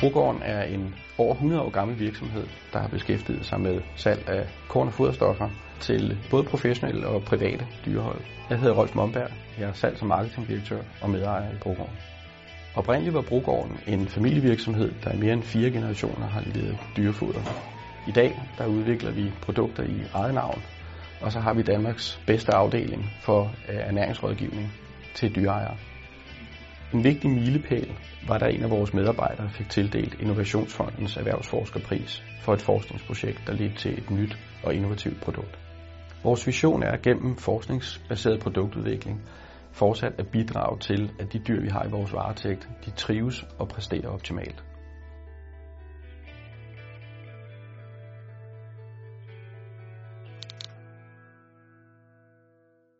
Brogården er en over 100 år gammel virksomhed, der har beskæftiget sig med salg af korn- og foderstoffer til både professionelle og private dyrehold. Jeg hedder Rolf Momberg. Jeg er salgs- og marketingdirektør og medejer i Brogården. Oprindeligt var Brogården en familievirksomhed, der i mere end fire generationer har levet dyrefoder. I dag der udvikler vi produkter i eget navn, og så har vi Danmarks bedste afdeling for øh, ernæringsrådgivning til dyreejere. En vigtig milepæl var, der en af vores medarbejdere fik tildelt Innovationsfondens erhvervsforskerpris for et forskningsprojekt, der ledte til et nyt og innovativt produkt. Vores vision er gennem forskningsbaseret produktudvikling fortsat at bidrage til, at de dyr, vi har i vores varetægt, de trives og præsterer optimalt.